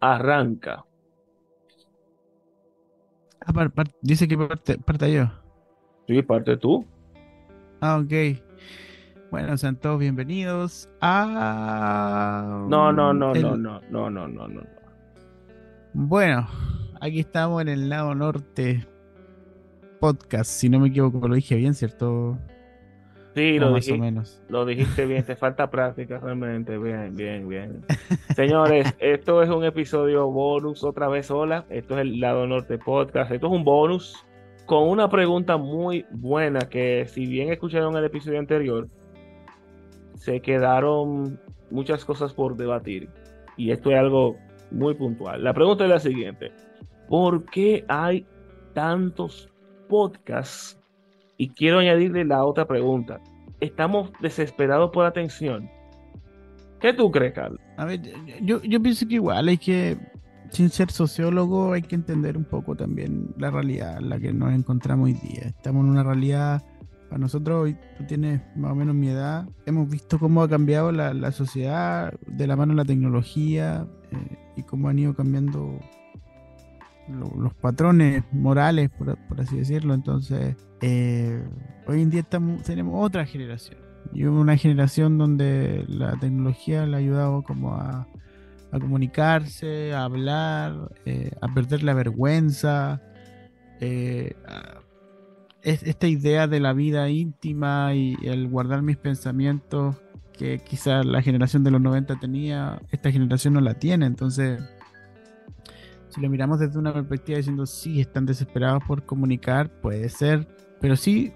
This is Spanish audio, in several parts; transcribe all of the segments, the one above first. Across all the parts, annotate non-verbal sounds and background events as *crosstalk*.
arranca. Ah, par- par- dice que parte, parta yo. Sí, parte tú. Ah, ok. Bueno, sean todos bienvenidos a... No, no, no, el- no, no, no, no, no, no. Bueno, aquí estamos en el lado norte podcast, si no me equivoco, lo dije bien, ¿cierto? Sí, O lo, más o dijiste, menos. lo dijiste bien, te falta práctica realmente. Bien, bien, bien. *laughs* Señores, esto es un episodio bonus, otra vez hola. Esto es el Lado Norte Podcast. Esto es un bonus con una pregunta muy buena que si bien escucharon el episodio anterior, se quedaron muchas cosas por debatir. Y esto es algo muy puntual. La pregunta es la siguiente. ¿Por qué hay tantos podcasts? Y quiero añadirle la otra pregunta. ¿Estamos desesperados por atención? ¿Qué tú crees, Carlos? A ver, yo, yo pienso que igual hay que, sin ser sociólogo, hay que entender un poco también la realidad en la que nos encontramos hoy día. Estamos en una realidad, para nosotros, hoy tú tienes más o menos mi edad, hemos visto cómo ha cambiado la, la sociedad de la mano de la tecnología eh, y cómo han ido cambiando lo- los patrones morales, por, así decirlo. Entonces, eh, hoy en día tenemos otra generación. Y una generación donde la tecnología le ha ayudado como a, comunicarse, a hablar, eh, a perder la vergüenza. eh, esta idea de la vida íntima y el guardar mis pensamientos que quizás la generación de los 90 tenía, esta generación no la tiene. Entonces, si lo miramos desde una perspectiva diciendo sí, están desesperados por comunicar, puede ser, pero sí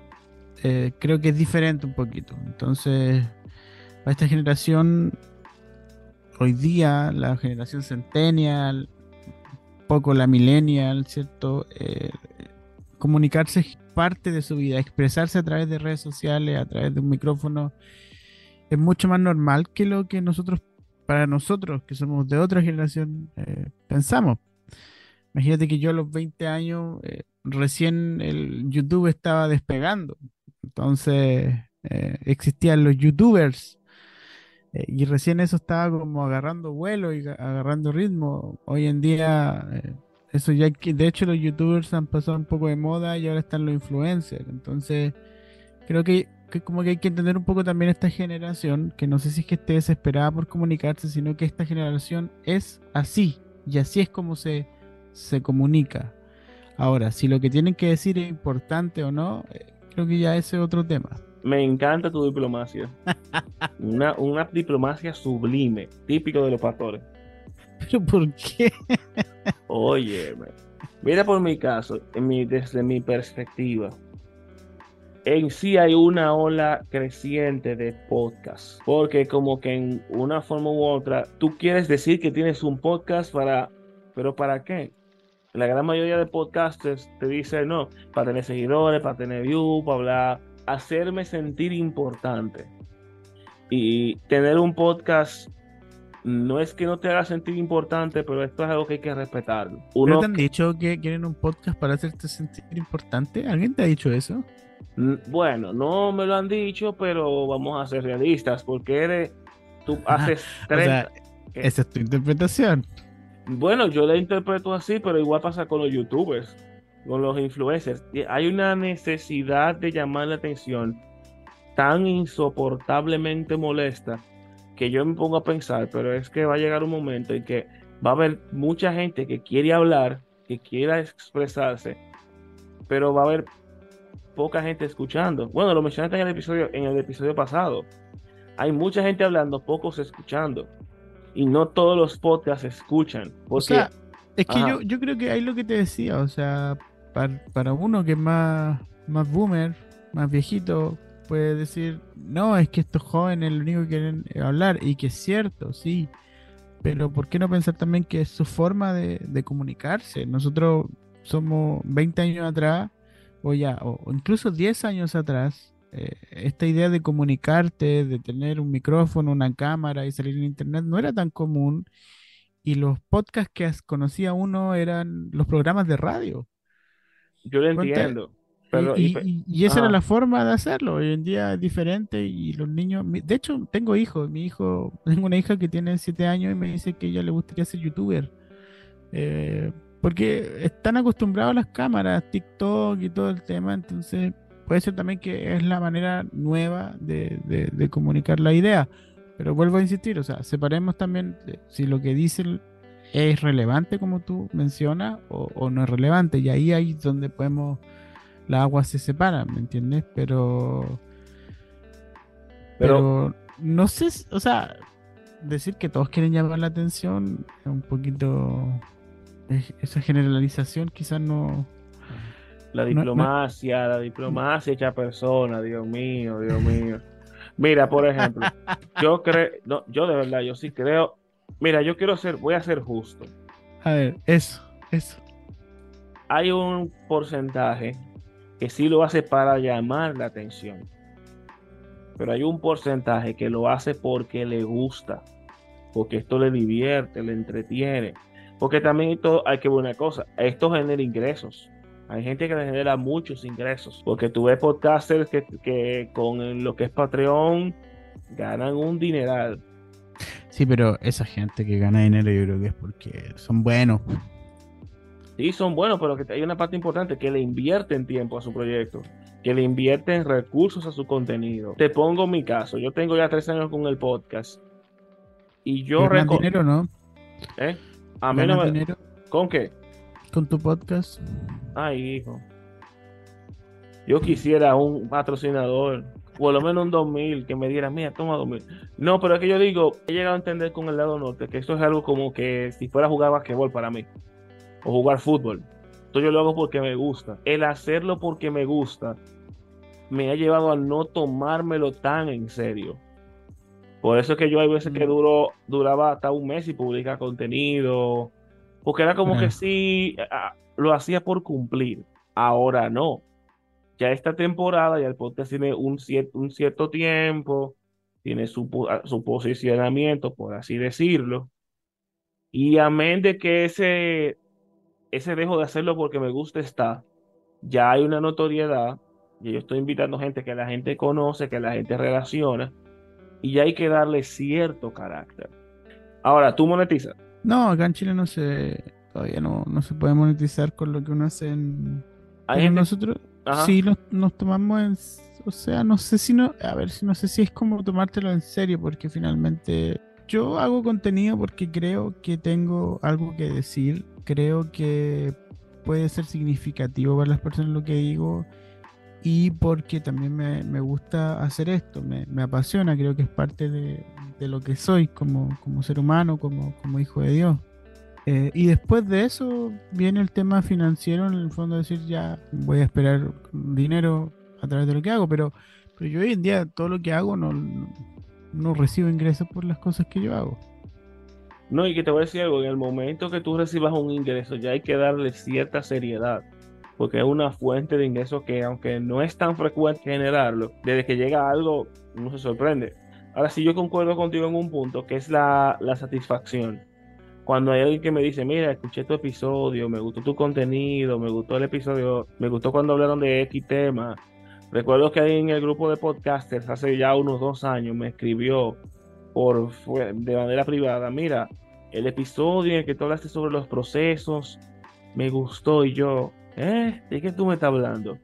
eh, creo que es diferente un poquito. Entonces, a esta generación, hoy día, la generación centennial, poco la millennial, ¿cierto? Eh, comunicarse es parte de su vida, expresarse a través de redes sociales, a través de un micrófono, es mucho más normal que lo que nosotros, para nosotros, que somos de otra generación, eh, pensamos. Imagínate que yo a los 20 años, eh, recién el YouTube estaba despegando. Entonces, eh, existían los YouTubers. eh, y recién eso estaba como agarrando vuelo y ga- agarrando ritmo. Hoy en día, eso ya de hecho, los YouTubers han pasado un poco de moda y ahora están los influencers. Entonces, creo que, que como que hay que entender un poco también esta generación, que no sé si es que esté desesperada por comunicarse, sino que esta generación es así. Y así es como se, se comunica. Ahora, si lo que tienen que decir es importante o no, eh, creo que ya ese es otro tema. Me encanta tu diplomacia. *laughs* Una, una diplomacia sublime, típico de los pastores. Pero ¿por qué? Oye, mira por mi caso, en mi- desde mi perspectiva, en sí hay una ola creciente de podcasts, porque como que en una forma u otra, tú quieres decir que tienes un podcast para, pero ¿para qué? La gran mayoría de podcasters te dicen, no, para tener seguidores, para tener views, para hablar, hacerme sentir importante. Y tener un podcast no es que no te haga sentir importante, pero esto es algo que hay que respetar. ¿Pero Uno, te han dicho que quieren un podcast para hacerte sentir importante? ¿Alguien te ha dicho eso? Mm, bueno, no me lo han dicho, pero vamos a ser realistas, porque eres, tú *laughs* haces O 30. sea, esa es tu interpretación. Bueno, yo la interpreto así, pero igual pasa con los youtubers, con los influencers. Hay una necesidad de llamar la atención tan insoportablemente molesta que yo me pongo a pensar, pero es que va a llegar un momento en que va a haber mucha gente que quiere hablar, que quiera expresarse, pero va a haber poca gente escuchando. Bueno, lo mencionaste en el episodio, en el episodio pasado. Hay mucha gente hablando, pocos escuchando. Y no todos los podcasts escuchan. Porque O sea, es que yo, yo creo que hay lo que te decía, o sea, para, para uno que es más, más boomer, más viejito, puede decir, no, es que estos jóvenes lo único que quieren es hablar, y que es cierto, sí, pero ¿por qué no pensar también que es su forma de, de comunicarse? Nosotros somos 20 años atrás, o ya, o, incluso 10 años atrás, eh, esta idea de comunicarte, de tener un micrófono, una cámara y salir en internet no era tan común y los podcasts que conocía uno eran los programas de radio. yo lo entiendo. Y- Pero, y, y pe- y- y esa era la forma de hacerlo. Hoy en día es diferente y los niños, de hecho tengo hijos, mi hijo, tengo una hija que tiene siete años y me dice que ella le gustaría ser youtuber. Eh, porque están acostumbrados a las cámaras, TikTok y todo el tema, entonces puede ser también que es la manera nueva de, de, comunicar la idea. Pero vuelvo a insistir, o sea, separemos también si lo que dicen es relevante como tú mencionas o, no es relevante. Y ahí hay donde podemos, las aguas se separan, ¿me entiendes? Pero, pero, no sé, o sea, decir que todos quieren llamar la atención es un poquito, esa generalización quizás no, la diplomacia, la diplomacia hecha persona, Dios mío, Dios mío. Mira, por ejemplo, yo creo, no, yo de verdad, yo sí creo, mira, yo quiero ser, voy a ser justo. A ver, eso, eso. Hay un porcentaje que sí lo hace para llamar la atención, pero hay un porcentaje que lo hace porque le gusta, porque esto le divierte, le entretiene, porque también esto, hay que ver una cosa, esto genera ingresos. Hay gente que le genera muchos ingresos, porque tú ves podcasters que, con lo que es Patreon ganan un dineral. Sí, pero esa gente que gana dinero yo creo que es porque son buenos. Sí, son buenos, pero que hay una parte importante que le invierten tiempo a su proyecto, que le invierten recursos a su contenido. Te pongo mi caso, yo tengo ya tres años con el podcast y yo dinero, ¿no? ¿Eh? A menos dinero? ¿Con qué? con tu podcast? Ay, hijo. Yo quisiera un patrocinador, por lo menos un 2000, que me diera, mira, toma 2000. No, pero es que yo digo, he llegado a entender con el lado norte que esto es algo como que si fuera a jugar basquetbol para mí, o jugar fútbol. Entonces yo lo hago porque me gusta. El hacerlo porque me gusta me ha llevado a no tomármelo tan en serio. Por eso es que yo hay veces que mm. duro, duraba hasta un mes y publica contenido, porque era como que sí, lo hacía por cumplir. Ahora no. Ya esta temporada, ya el podcast tiene un, un cierto tiempo, tiene su, su posicionamiento, por así decirlo. Y amén de que ese, ese dejo de hacerlo porque me gusta está, ya hay una notoriedad, y yo estoy invitando gente que la gente conoce, que la gente relaciona, y hay que darle cierto carácter. Ahora, tú monetizas. No, acá en Chile no se todavía no, no se puede monetizar con lo que uno hace en. nosotros sí nos, tomamos en. O sea, no sé si no. A ver, si no sé si es como tomártelo en serio, porque finalmente yo hago contenido porque creo que tengo algo que decir. Creo que puede ser significativo para las personas lo que digo. Y porque también me, gusta hacer esto, me, me apasiona, creo que es parte de, de lo que soy como, como ser humano, como, como hijo de Dios. Eh, y después de eso viene el tema financiero, en el fondo decir ya voy a esperar dinero a través de lo que hago, pero, pero yo hoy en día todo lo que hago no, no, recibo ingresos por las cosas que yo hago. No, y que te voy a decir algo, en el momento que tú recibas un ingreso ya hay que darle cierta seriedad, porque es una fuente de ingresos que aunque no es tan frecuente generarlo, desde que llega algo uno se sorprende. Ahora sí, yo concuerdo contigo en un punto, que es la, satisfacción. Cuando hay alguien que me dice, mira, escuché tu episodio, me gustó tu contenido, me gustó el episodio, me gustó cuando hablaron de X tema. Recuerdo que en el grupo de podcasters hace ya unos dos años me escribió por de manera privada, mira, el episodio en el que tú hablaste sobre los procesos, me gustó y yo, ¿eh? ¿De qué tú me estás hablando?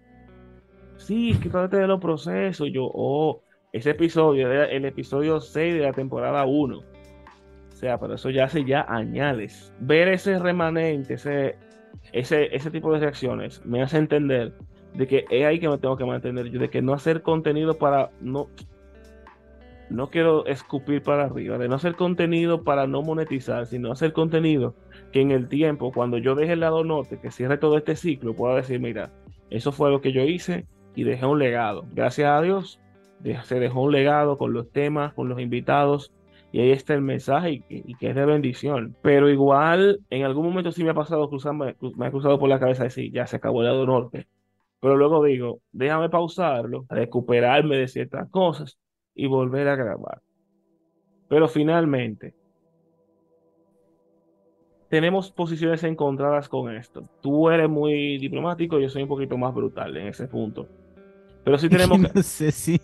Sí, es que hablaste de los procesos, yo, oh, ese episodio el episodio 6 de la temporada 1. O sea, pero eso ya hace ya añales. Ver ese remanente, ese, ese, ese tipo de reacciones, me hace entender de que es ahí que me tengo que mantener yo, de que no hacer contenido para no no quiero escupir para arriba, de no hacer contenido para no monetizar, sino hacer contenido en el tiempo, cuando yo deje el lado norte, que cierre todo este ciclo, pueda decir, mira, eso fue lo que yo hice y dejé un legado. Gracias a Dios, se dejó un legado con los temas, con los invitados, y ahí está el mensaje y, que es de bendición. Pero igual, en algún momento sí me ha pasado cruzarme, me ha cruzado por la cabeza decir, ya se acabó el lado norte. Pero luego digo, déjame pausarlo, recuperarme de ciertas cosas y volver a grabar. Pero finalmente, tenemos posiciones encontradas con esto. Tú eres muy diplomático, yo soy un poquito más brutal en ese punto. Pero sí *laughs* tenemos no sé si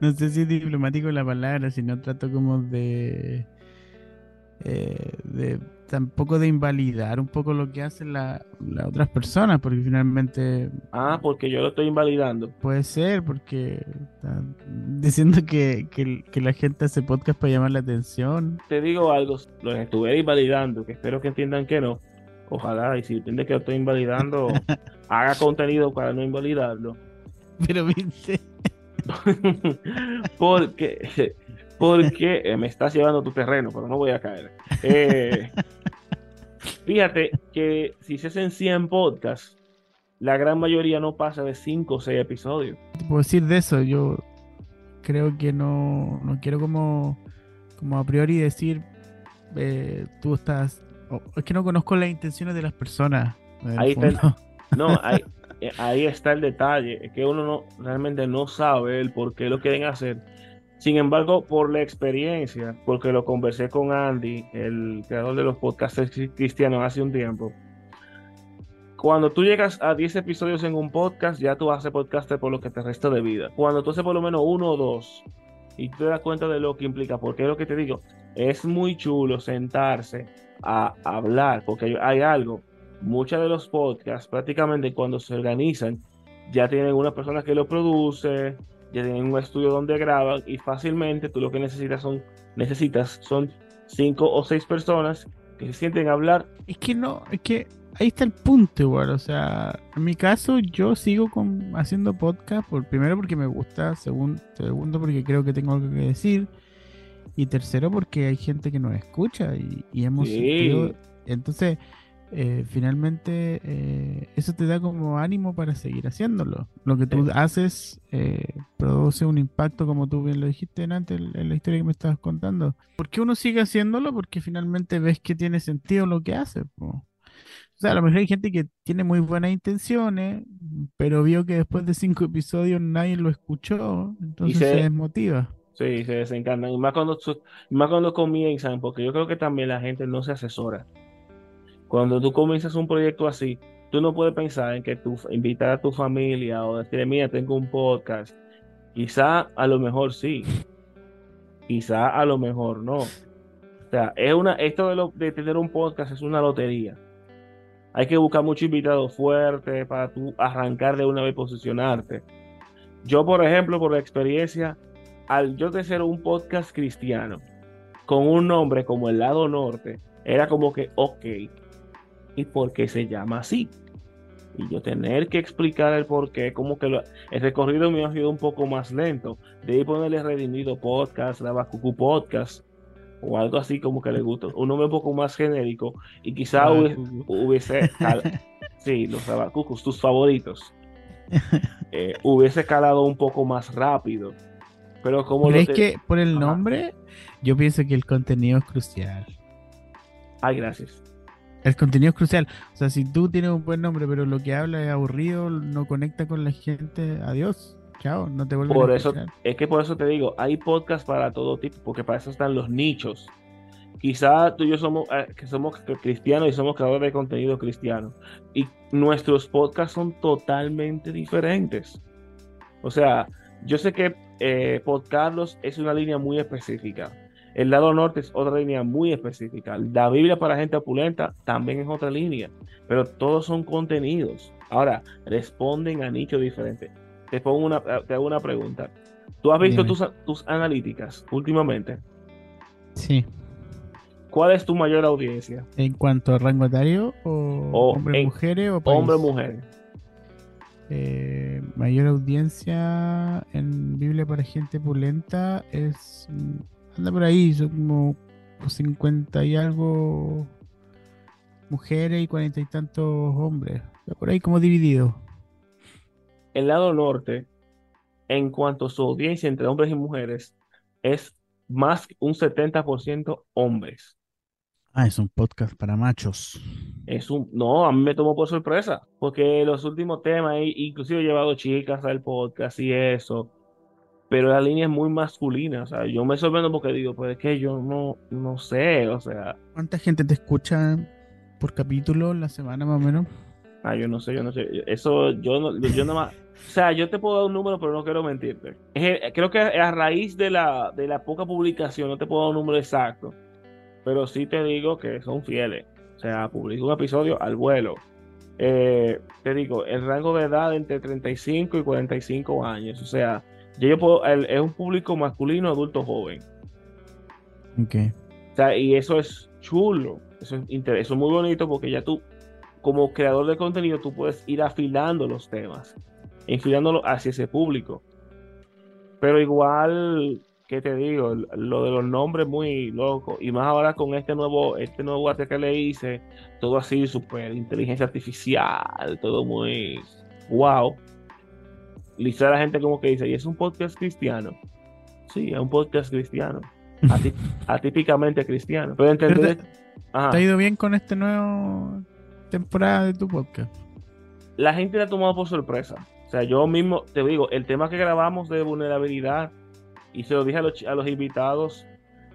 no sé si es diplomático la palabra, sino trato como de eh, de tampoco de invalidar un poco lo que hacen las otras personas, porque finalmente... Ah, porque yo lo estoy invalidando. Puede ser, porque están diciendo que, que, la gente hace podcast para llamar la atención. Te digo algo, los estuve invalidando, que espero que entiendan que no. Ojalá, y si entiende que lo estoy invalidando, *laughs* haga contenido para no invalidarlo. Pero viste. *laughs* porque porque eh, me estás llevando tu terreno, pero no voy a caer. Eh, *laughs* fíjate que si se hacen 100 podcasts, la gran mayoría no pasa de 5 o 6 episodios. Puedo decir de eso, yo creo que no, no quiero como, como a priori decir, eh, tú estás... es que no conozco las intenciones de las personas. Ahí está, *laughs* no, ahí, *laughs* ahí está el detalle, es que uno no, realmente no sabe el por qué lo quieren hacer sin embargo, por la experiencia, porque lo conversé con Andy, el creador de los podcasts cristianos hace un tiempo, cuando tú llegas a 10 episodios en un podcast, ya tú haces podcaster por lo que te resta de vida. Cuando tú haces por lo menos uno o dos, y te das cuenta de lo que implica, porque es lo que te digo, es muy chulo sentarse a hablar, porque hay algo. Muchos de los podcasts, prácticamente cuando se organizan, ya tienen una persona que lo produce, ya tienen un estudio donde graban y fácilmente tú lo que necesitas son, necesitas son cinco o seis personas que se sienten a hablar. Es que no, es que ahí está el punto igual, o sea, en mi caso yo sigo con, haciendo podcast, por, primero porque me gusta, segundo porque creo que tengo algo que decir, y tercero porque hay gente que nos escucha y, hemos entonces eh, finalmente eh, eso te da como ánimo para seguir haciéndolo. Lo que tú haces eh, produce un impacto, como tú bien lo dijiste antes en la historia que me estabas contando. ¿Por qué uno sigue haciéndolo? Porque finalmente ves que tiene sentido lo que hace. O sea, a lo mejor hay gente que tiene muy buenas intenciones, pero vio que después de cinco episodios nadie lo escuchó, entonces se, desmotiva. Sí, se desencantan. Y más cuando, más cuando comienzan, porque yo creo que también la gente no se asesora. Cuando tú comienzas un proyecto así, tú no puedes pensar en que tú invitar a tu familia o decirle, mira, tengo un podcast. Quizá a lo mejor sí. Quizá a lo mejor no. O sea, es una, esto de, tener un podcast es una lotería. Hay que buscar muchos invitados fuertes para tú arrancar de una vez posicionarte. Yo, por ejemplo, por la experiencia, al yo de ser un podcast cristiano con un nombre como el lado norte, era como que, ok, y por qué se llama así. Y yo tener que explicar el por qué, como que el recorrido me ha sido un poco más lento. Debí ponerle Redimido Podcast, la Cucu Podcast, o algo así como que le gusta. Un nombre un poco más genérico y quizá hubiese, *laughs* sí, los Rabacucus, tus favoritos, eh, hubiese calado un poco más rápido. Pero como ¿Crees que por el nombre? Yo pienso que el contenido es crucial. Ay, gracias. El contenido es crucial. O sea, si tú tienes un buen nombre, pero lo que habla es aburrido, no conecta con la gente, adiós. Chao, no te vuelves por eso Es que por eso te digo, hay podcasts para todo tipo, porque para eso están los nichos. Quizá tú y yo somos, eh, que somos cristianos y somos creadores de contenido cristiano. Y nuestros podcasts son totalmente diferentes. O sea, yo sé que eh, es una línea muy específica el lado norte es otra línea muy específica. La Biblia para gente opulenta también es otra línea, pero todos son contenidos. Ahora, responden a nichos diferentes. Te, pongo una, te hago una pregunta. ¿Tú has visto tus, tus, analíticas últimamente? Sí. ¿Cuál es tu mayor audiencia? ¿En cuanto a rango etario o, hombres, mujeres o Hombres, mujeres. Eh, mayor audiencia en Biblia para gente opulenta es anda por ahí, son como 50 y algo mujeres y cuarenta y tantos hombres. Por ahí como dividido. El lado norte, en cuanto a su audiencia entre hombres y mujeres, es más un 70% hombres. Ah, es un podcast para machos. Es un, no, a mí me tomó por sorpresa, porque los últimos temas, inclusive he llevado chicas al podcast y eso, pero la línea es muy masculina. O sea, yo me sorprendo porque digo, pues es que yo no, no sé, o sea. ¿Cuánta gente te escucha por capítulo la semana más o menos? Ah, yo no sé, yo no sé. Eso, yo no, yo nada más. O sea, yo te puedo dar un número, pero no quiero mentirte. creo que a raíz de la, de la poca publicación, no te puedo dar un número exacto. pero sí te digo que son fieles. O sea, publico un episodio al vuelo. Eh, te digo, el rango de edad entre 35 y 45 años. O sea, yo puedo, es un público masculino, adulto, joven. Ok. O sea, y eso es chulo. Eso es, eso es muy bonito porque ya tú, como creador de contenido, tú puedes ir afilando los temas, enfilándolo hacia ese público. Pero igual, ¿qué te digo? Lo de los nombres muy loco. Y más ahora con este nuevo, este nuevo arte que le hice, todo así, súper inteligencia artificial, todo muy wow. Lisa la gente como que dice, ¿y es un podcast cristiano? Sí, es un podcast cristiano. *laughs* atípicamente cristiano. Pero entender. ¿Te, ha ido bien con este nuevo temporada de tu podcast? La gente la ha tomado por sorpresa. O sea, yo mismo te digo, el tema que grabamos de vulnerabilidad, y se lo dije a los, a los invitados,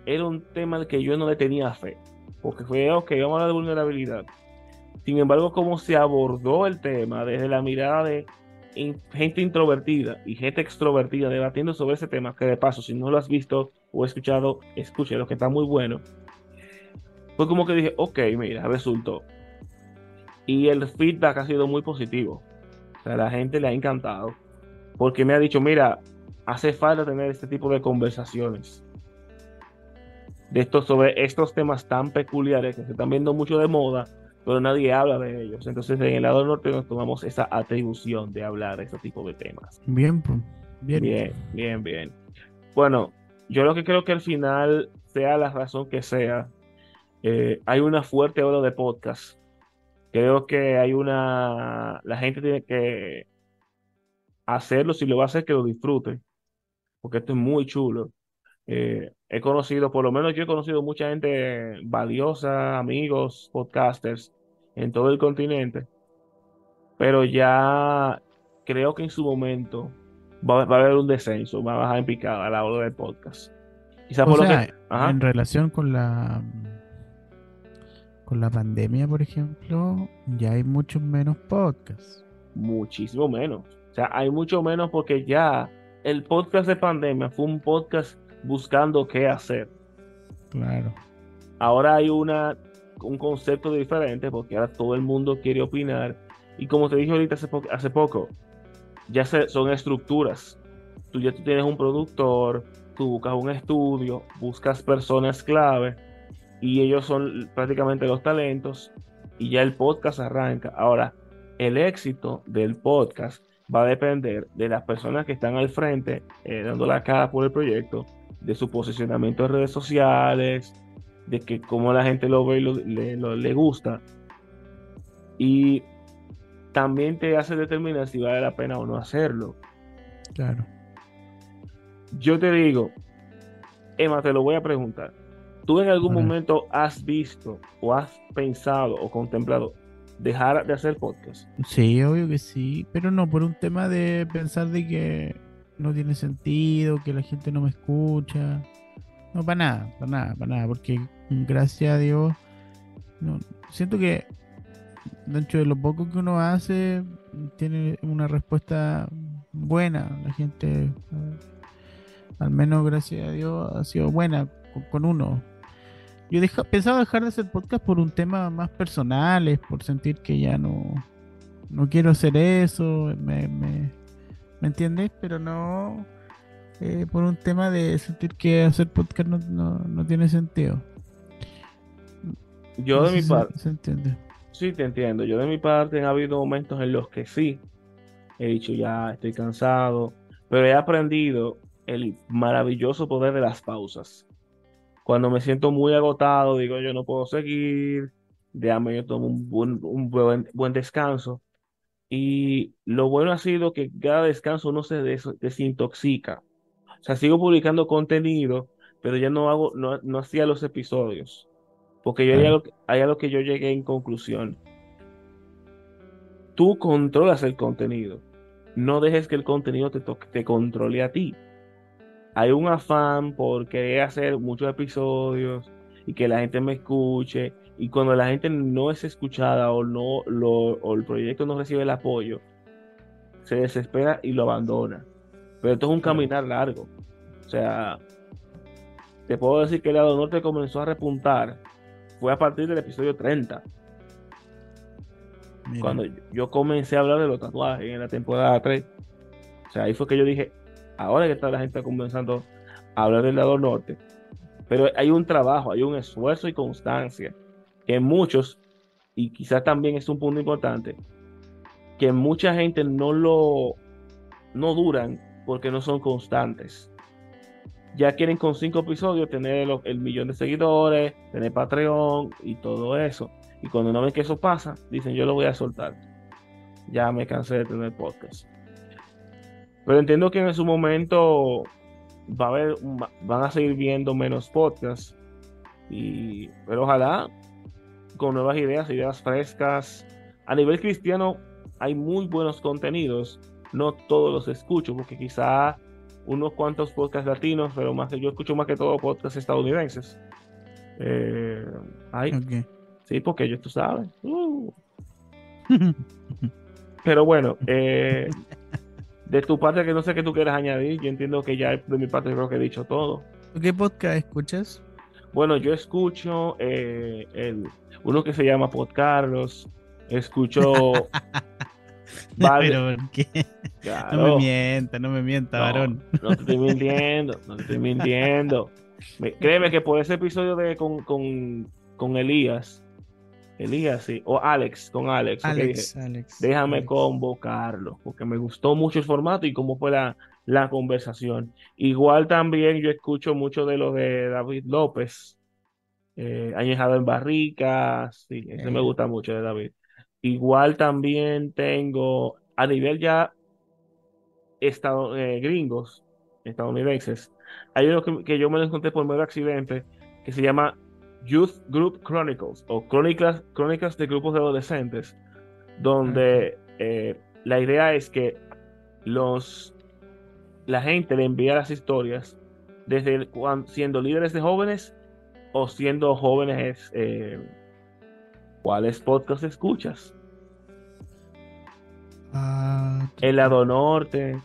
era un tema al que yo no le tenía fe. Porque fue, ok, vamos a hablar de vulnerabilidad. Sin embargo, como se abordó el tema desde la mirada de gente introvertida y gente extrovertida debatiendo sobre ese tema, que de paso, si no lo has visto o escuchado, lo que está muy bueno. Fue como que dije, ok, mira, resultó. Y el feedback ha sido muy positivo. O sea, la gente le ha encantado. Porque me ha dicho, mira, hace falta tener este tipo de conversaciones. De estos, sobre estos temas tan peculiares que se están viendo mucho de moda pero nadie habla de ellos. Entonces, en el lado norte nos tomamos esa atribución de hablar de ese tipo de temas. Bien, pues. Bien. Bien, bien, bien. Bueno, yo lo que creo que al final, sea la razón que sea, eh, hay una fuerte ola de podcast. Creo que hay una. La gente tiene que hacerlo, si lo va a hacer, que lo disfrute. Porque esto es muy chulo. Eh, he conocido, por lo menos yo he conocido mucha gente valiosa, amigos, podcasters, en todo el continente, pero ya creo que en su momento va, a haber un descenso, va a bajar en picada a la hora del podcast. Quizás por lo que, en relación con la con la pandemia, por ejemplo, ya hay muchos menos podcasts. Muchísimo menos. O sea, hay mucho menos porque ya el podcast de pandemia fue un podcast buscando qué hacer. Claro. Ahora hay una un concepto diferente porque ahora todo el mundo quiere opinar. Y como te dije ahorita hace, poco, ya son estructuras. Tú ya tú tienes un productor, tú buscas un estudio, buscas personas clave y ellos son prácticamente los talentos y ya el podcast arranca. Ahora, el éxito del podcast va a depender de las personas que están al frente, eh, dando la cara por el proyecto, de su posicionamiento en redes sociales, de que cómo la gente lo ve y le, gusta. Y también te hace determinar si vale la pena o no hacerlo. Claro. Yo te digo, Emma, te lo voy a preguntar. ¿Tú en algún momento has visto o has pensado o contemplado dejar de hacer podcast? Sí, obvio que sí, pero no por un tema de pensar de que no tiene sentido, que la gente no me escucha. No, para nada, para nada, para nada, porque gracias a Dios, no, siento que dentro de lo poco que uno hace, tiene una respuesta buena. La gente, al menos gracias a Dios, ha sido buena con, uno. Yo deja, pensaba dejar de hacer podcast por un tema más personal, por sentir que ya no, no quiero hacer eso, me, me, ¿me entiendes? Pero no eh, por un tema de sentir que hacer podcast no, tiene sentido. Yo de mi parte. Se, entiende. Sí, te entiendo. Yo de mi parte ha habido momentos en los que sí. He dicho ya estoy cansado. Pero he aprendido el maravilloso poder de las pausas. Cuando me siento muy agotado, digo yo no puedo seguir. Déjame yo tomo un buen, un buen, buen descanso y lo bueno ha sido que cada descanso uno se desintoxica. O sea, sigo publicando contenido, pero ya no hago, no, no hacía los episodios. Porque yo hay, algo, hay algo que yo llegué en conclusión. Tú controlas el contenido. No dejes que el contenido te, te controle a ti. Hay un afán por querer hacer muchos episodios y que la gente me escuche y cuando la gente no es escuchada o, no, lo, el proyecto no recibe el apoyo, se desespera y lo abandona. Pero esto es un caminar largo. O sea, te puedo decir que el lado norte comenzó a repuntar fue a partir del episodio 30. Cuando yo comencé a hablar de los tatuajes en la temporada 3. O sea, ahí fue que yo dije, ahora que está la gente comenzando a hablar del lado norte. Pero hay un trabajo, hay un esfuerzo y constancia que muchos, y quizás también es un punto importante, que mucha gente no lo no duran porque no son constantes. Ya quieren con cinco episodios tener el, millón de seguidores, tener Patreon y todo eso. Y cuando no ven que eso pasa, dicen yo lo voy a soltar. Ya me cansé de tener podcast. Pero entiendo que en su momento va a haber, van a seguir viendo menos podcasts. Y, pero ojalá con nuevas ideas, ideas frescas. A nivel cristiano hay muy buenos contenidos. No todos los escucho porque quizá unos cuantos podcasts latinos, pero más que yo escucho más que todo podcasts estadounidenses. Eh, Sí, porque ellos tú sabes. Uh. *laughs* pero bueno, eh, de tu parte que no sé qué tú quieras añadir, yo entiendo que ya de mi parte creo que he dicho todo. ¿Qué podcast escuchas? Bueno, yo escucho eh, el, uno que se llama Pod Carlos, escucho... *laughs* *laughs* Pero qué? No me mienta, no me mienta, varón. No te estoy mintiendo, no te estoy *laughs* mintiendo. créeme que por ese episodio de con, con, con Elías, Elías, sí, o Alex, con Alex, Alex, Alex déjame convocarlo, porque me gustó mucho el formato y cómo fue la, la conversación. Igual también yo escucho mucho de lo de David López, eh, añejado en barricas, sí, ese me gusta mucho de David. Igual también tengo a nivel ya estado, eh, gringos, estadounidenses, hay uno que, yo me lo encontré por medio accidente que se llama Youth Group Chronicles o Crónicas, Crónicas de Grupos de Adolescentes, donde eh, la idea es que los la gente le envía las historias desde cuando, siendo líderes de jóvenes o siendo jóvenes, eh, ¿cuáles podcasts escuchas? Ah, El lado norte.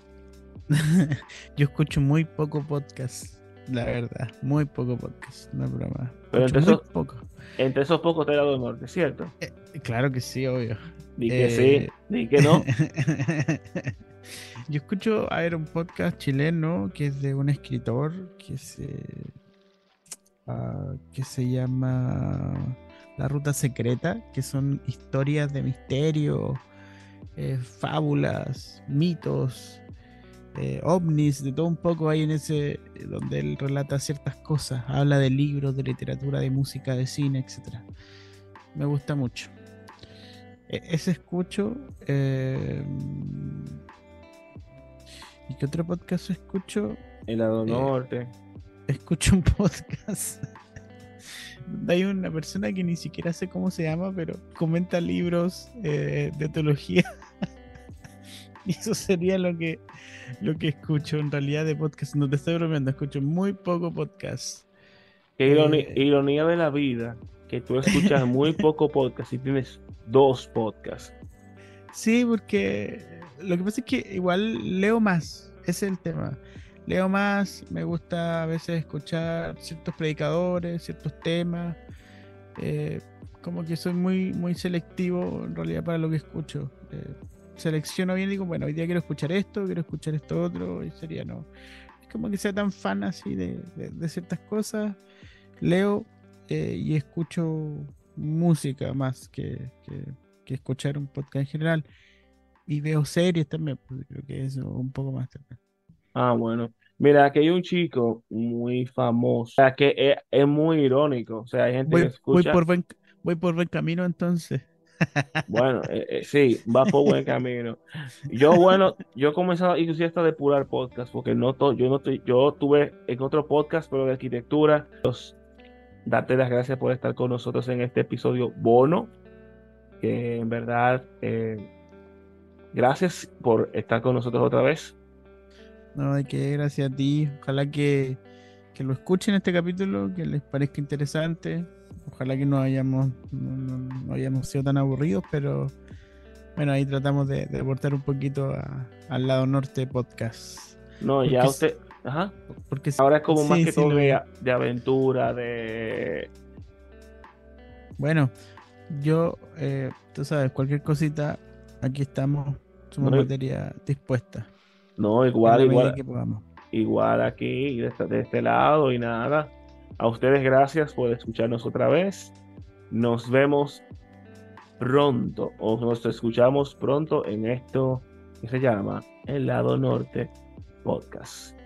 *laughs* Yo escucho muy poco podcast, la verdad. Muy poco podcast, no broma. Pero entre esos, poco. entre esos pocos del lado norte, ¿cierto? Eh, claro que sí, obvio. Di que sí, eh, di que no. *laughs* Yo escucho a ver un podcast chileno que es de un escritor que se Ah, que se llama La Ruta Secreta, que son historias de misterio, eh, fábulas, mitos, eh, ovnis, de todo un poco ahí en ese, donde él relata ciertas cosas, habla de libros, de literatura, de música, de cine, etc. Me gusta mucho. E, ese escucho. Eh, ¿Y qué otro podcast escucho? El lado norte escucho un *laughs* podcast. Hay una persona que ni siquiera sé cómo se llama, pero comenta libros eh, de teología. *laughs* y eso sería lo que, lo que escucho en realidad de podcast. No te estoy bromeando, escucho muy poco podcast. Qué eh, ironía, de la vida, que tú escuchas *laughs* muy poco podcast y tienes dos podcasts. Sí, porque lo que pasa es que igual leo más, ese es el tema leo más, me gusta a veces escuchar ciertos predicadores, ciertos temas. Eh, como que soy muy, muy selectivo en realidad para lo que escucho. Eh, selecciono bien y digo, bueno, hoy día quiero escuchar esto, quiero escuchar esto otro, y sería no. Es como que sea tan fan así de, ciertas cosas. Leo eh, y escucho música más que, que, escuchar un podcast en general. Y veo series también, pues, creo que eso un poco más también. Ah, bueno. Mira, aquí hay un chico muy famoso, o sea, que es, muy irónico. O sea, hay gente voy, que escucha. Voy por buen, voy por buen camino entonces. Bueno, eh, eh, sí, va por buen *laughs* camino. Yo, bueno, yo he comenzado inclusive hasta a depurar podcast, porque no yo no estoy, yo tuve en otro podcast, pero de arquitectura. Los, darte las gracias por estar con nosotros en este episodio bono, que en verdad, eh, gracias por estar con nosotros otra vez. No, hay que gracias a ti. Ojalá que, lo escuchen este capítulo, que les parezca interesante. Ojalá que no hayamos, no, hayamos sido tan aburridos, pero bueno, ahí tratamos de, de aportar un poquito al lado norte podcast. No, ya usted, Ajá. Porque Ahora es como más que sí, todo de, de aventura, de... Bueno, yo, eh, tú sabes, cualquier cosita, aquí estamos, somos materia dispuesta. No, igual, igual, igual aquí, de este, de este lado y nada. A ustedes gracias por escucharnos otra vez. Nos vemos pronto o nos escuchamos pronto en esto que se llama El Lado Norte Podcast.